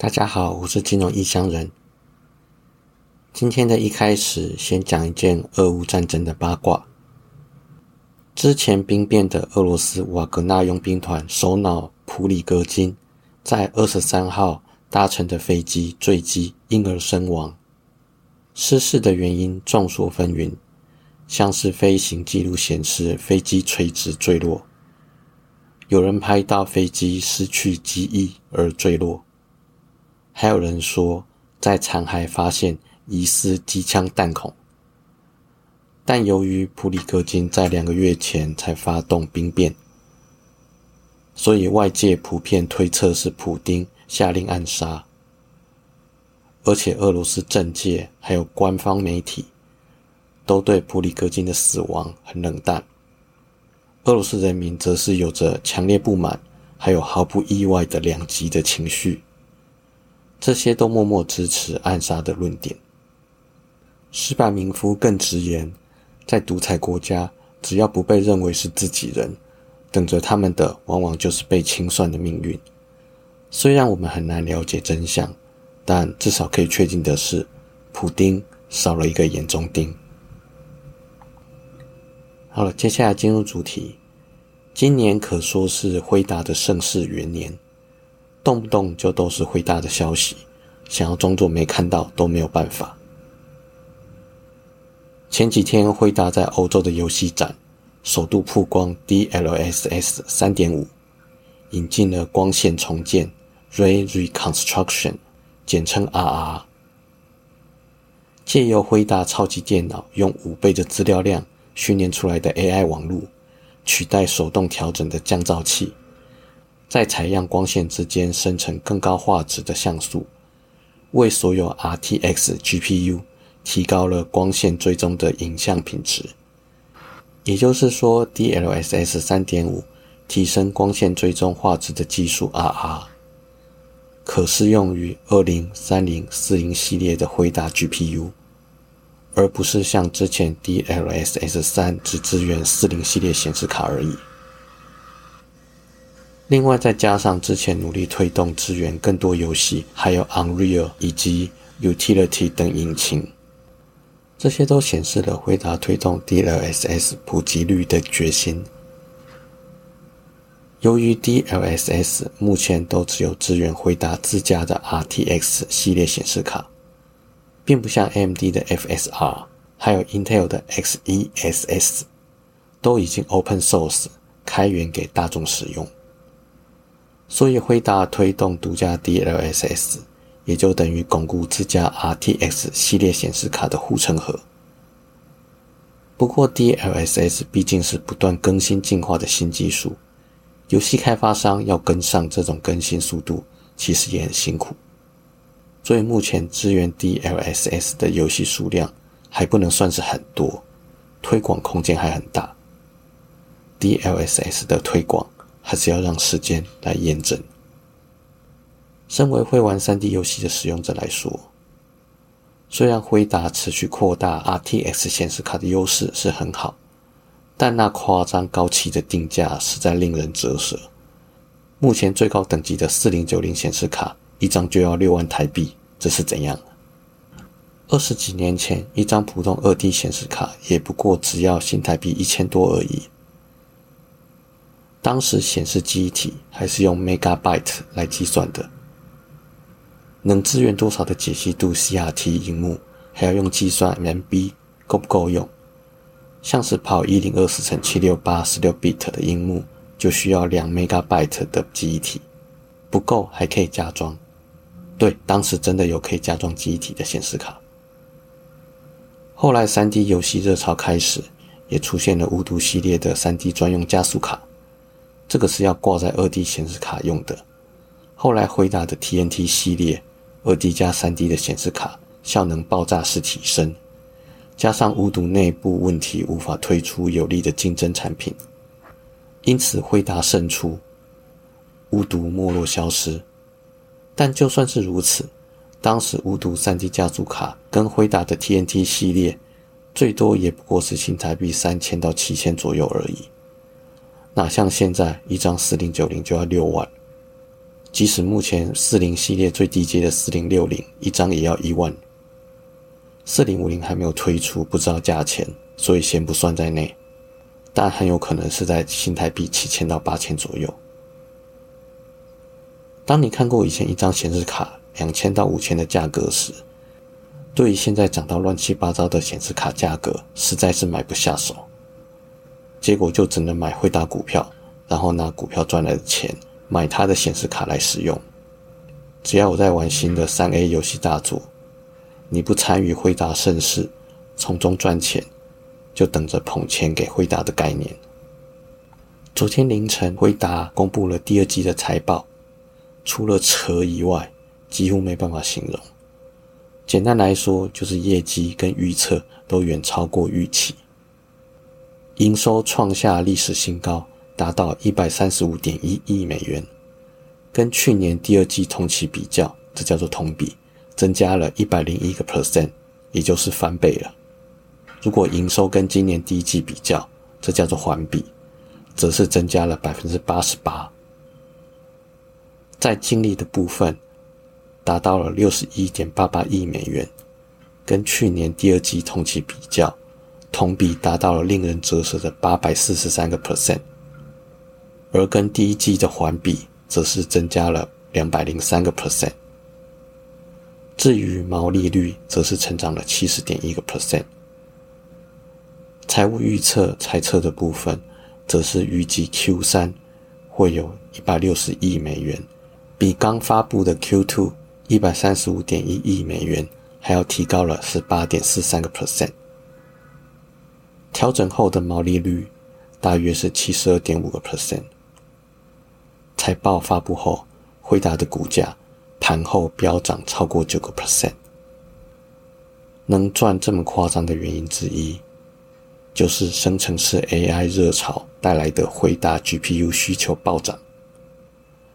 大家好，我是金融异乡人。今天的一开始，先讲一件俄乌战争的八卦。之前兵变的俄罗斯瓦格纳佣兵团首脑普里戈金，在二十三号搭乘的飞机坠机，因而身亡。失事的原因众说纷纭，像是飞行记录显示飞机垂直坠落，有人拍到飞机失去机翼而坠落。还有人说，在残骸发现疑似机枪弹孔，但由于普里戈金在两个月前才发动兵变，所以外界普遍推测是普丁下令暗杀。而且俄罗斯政界还有官方媒体都对普里戈金的死亡很冷淡，俄罗斯人民则是有着强烈不满，还有毫不意外的两极的情绪。这些都默默支持暗杀的论点。施柏明夫更直言，在独裁国家，只要不被认为是自己人，等着他们的往往就是被清算的命运。虽然我们很难了解真相，但至少可以确定的是，普丁少了一个眼中钉。好了，接下来进入主题。今年可说是辉达的盛世元年。动不动就都是辉达的消息，想要装作没看到都没有办法。前几天，辉达在欧洲的游戏展首度曝光 DLSS 三点五，引进了光线重建 （Ray Reconstruction），简称 RR，借由辉达超级电脑用五倍的资料量训练出来的 AI 网络，取代手动调整的降噪器。在采样光线之间生成更高画质的像素，为所有 RTX GPU 提高了光线追踪的影像品质。也就是说，DLSS 3.5提升光线追踪画质的技术 RR，可适用于20、30、40系列的辉达 GPU，而不是像之前 DLSS 3只支援40系列显示卡而已。另外，再加上之前努力推动支援更多游戏，还有 Unreal 以及 Utility 等引擎，这些都显示了辉达推动 DLSS 普及率的决心。由于 DLSS 目前都只有支援辉达自家的 RTX 系列显示卡，并不像 AMD 的 FSR，还有 Intel 的 XeSS，都已经 Open Source 开源给大众使用。所以，辉达推动独家 DLSS，也就等于巩固自家 RTX 系列显示卡的护城河。不过，DLSS 毕竟是不断更新进化的新技术，游戏开发商要跟上这种更新速度，其实也很辛苦。所以，目前支援 DLSS 的游戏数量还不能算是很多，推广空间还很大。DLSS 的推广。还是要让时间来验证。身为会玩 3D 游戏的使用者来说，虽然辉达持续扩大 RTX 显示卡的优势是很好，但那夸张高企的定价实在令人折舌。目前最高等级的4090显示卡一张就要六万台币，这是怎样？二十几年前，一张普通 2D 显示卡也不过只要新台币一千多而已。当时显示记忆体还是用 megabyte 来计算的，能支援多少的解析度 CRT 荧幕，还要用计算 MB 够不够用？像是跑一零二四乘七六八十六 bit 的荧幕，就需要两 megabyte 的记忆体，不够还可以加装。对，当时真的有可以加装记忆体的显示卡。后来 3D 游戏热潮开始，也出现了无毒系列的 3D 专用加速卡。这个是要挂在二 D 显示卡用的。后来回答的 TNT 系列二 D 加三 D 的显示卡效能爆炸式提升，加上无毒内部问题无法推出有力的竞争产品，因此辉达胜出，无毒没落消失。但就算是如此，当时无毒三 D 加速卡跟辉达的 TNT 系列最多也不过是新台币三千到七千左右而已。哪像现在一张四零九零就要六万，即使目前四零系列最低阶的四零六零一张也要一万，四零五零还没有推出，不知道价钱，所以先不算在内。但很有可能是在新台币七千到八千左右。当你看过以前一张显示卡两千到五千的价格时，对于现在涨到乱七八糟的显示卡价格，实在是买不下手。结果就只能买惠达股票，然后拿股票赚来的钱买它的显示卡来使用。只要我在玩新的三 A 游戏大作，你不参与惠达盛世，从中赚钱。就等着捧钱给惠达的概念。昨天凌晨，惠达公布了第二季的财报，除了扯以外，几乎没办法形容。简单来说，就是业绩跟预测都远超过预期，营收创下历史新高，达到一百三十五点一亿美元，跟去年第二季同期比较，这叫做同比，增加了一百零一个 percent，也就是翻倍了。如果营收跟今年第一季比较，这叫做环比，则是增加了百分之八十八。在净利的部分，达到了六十一点八八亿美元，跟去年第二季同期比较，同比达到了令人折舌的八百四十三个 percent，而跟第一季的环比，则是增加了两百零三个 percent。至于毛利率，则是成长了七十点一个 percent。财务预测猜测的部分，则是预计 Q 三会有一百六十亿美元，比刚发布的 Q two 一百三十五点一亿美元还要提高了十八点四三个 percent。调整后的毛利率大约是七十二点五个 percent。财报发布后，辉达的股价盘后飙涨超过九个 percent。能赚这么夸张的原因之一。就是生成式 AI 热潮带来的回答 GPU 需求暴涨，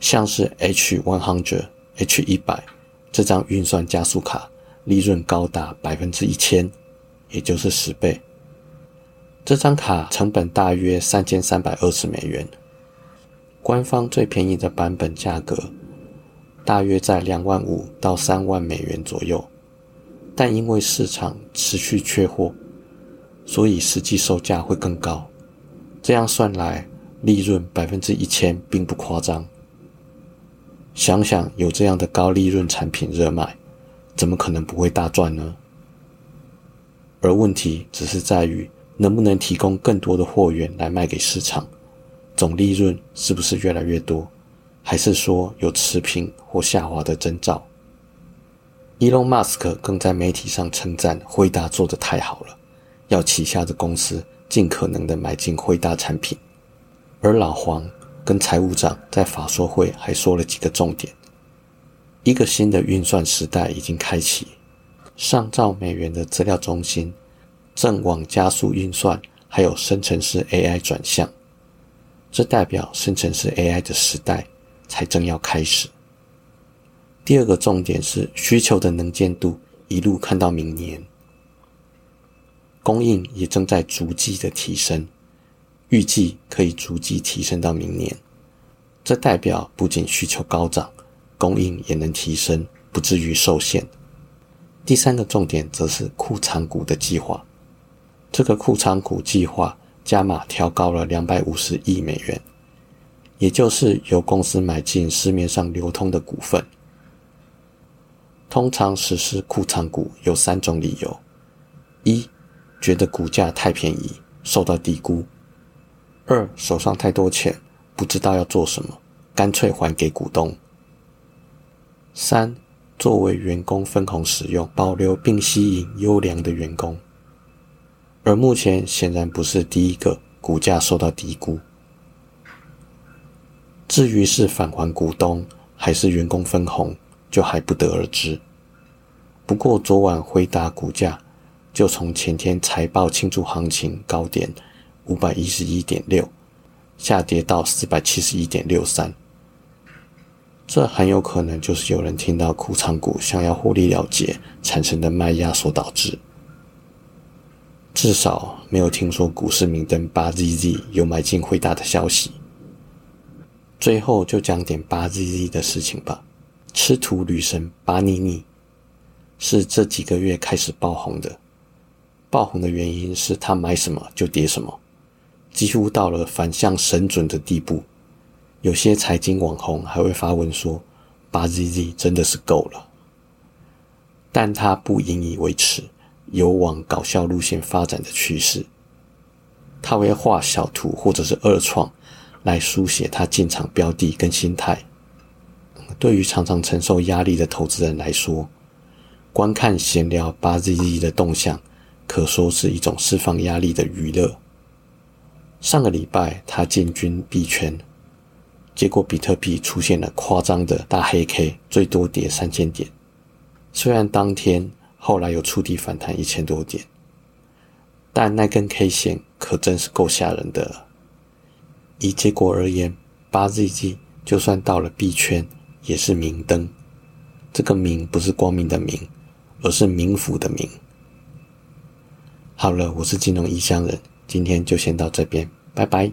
像是 H one、hundred H 一百这张运算加速卡，利润高达百分之一千，也就是十倍。这张卡成本大约三千三百二十美元，官方最便宜的版本价格大约在两万五到三万美元左右，但因为市场持续缺货。所以实际售价会更高，这样算来，利润百分之一千并不夸张。想想有这样的高利润产品热卖，怎么可能不会大赚呢？而问题只是在于能不能提供更多的货源来卖给市场，总利润是不是越来越多，还是说有持平或下滑的征兆？Elon Musk 更在媒体上称赞辉达做得太好了。要旗下的公司尽可能的买进辉达产品，而老黄跟财务长在法说会还说了几个重点：一个新的运算时代已经开启，上兆美元的资料中心正往加速运算，还有生成式 AI 转向，这代表生成式 AI 的时代才正要开始。第二个重点是需求的能见度一路看到明年。供应也正在逐季的提升，预计可以逐季提升到明年。这代表不仅需求高涨，供应也能提升，不至于受限。第三个重点则是库藏股的计划，这个库藏股计划加码调高了两百五十亿美元，也就是由公司买进市面上流通的股份。通常实施库藏股有三种理由：一。觉得股价太便宜，受到低估；二手上太多钱，不知道要做什么，干脆还给股东；三作为员工分红使用，保留并吸引优良的员工。而目前显然不是第一个股价受到低估。至于是返还股东还是员工分红，就还不得而知。不过昨晚回答股价。就从前天财报庆祝行情高点五百一十一点六，下跌到四百七十一点六三，这很有可能就是有人听到库仓股想要获利了结产生的卖压所导致。至少没有听说股市明灯八 ZZ 有买进回答的消息。最后就讲点八 ZZ 的事情吧。吃土女神巴妮妮是这几个月开始爆红的，爆红的原因是她买什么就跌什么，几乎到了反向神准的地步。有些财经网红还会发文说八 ZZ 真的是够了，但他不引以为耻，有往搞笑路线发展的趋势。他会画小图或者是二创来书写他进场标的跟心态。对于常常承受压力的投资人来说，观看闲聊八 ZZ 的动向，可说是一种释放压力的娱乐。上个礼拜他进军币圈，结果比特币出现了夸张的大黑 K，最多跌三千点。虽然当天后来有触底反弹一千多点，但那根 K 线可真是够吓人的。以结果而言，八 ZG 就算到了 B 圈。也是明灯，这个明不是光明的明，而是冥府的冥。好了，我是金融异乡人，今天就先到这边，拜拜。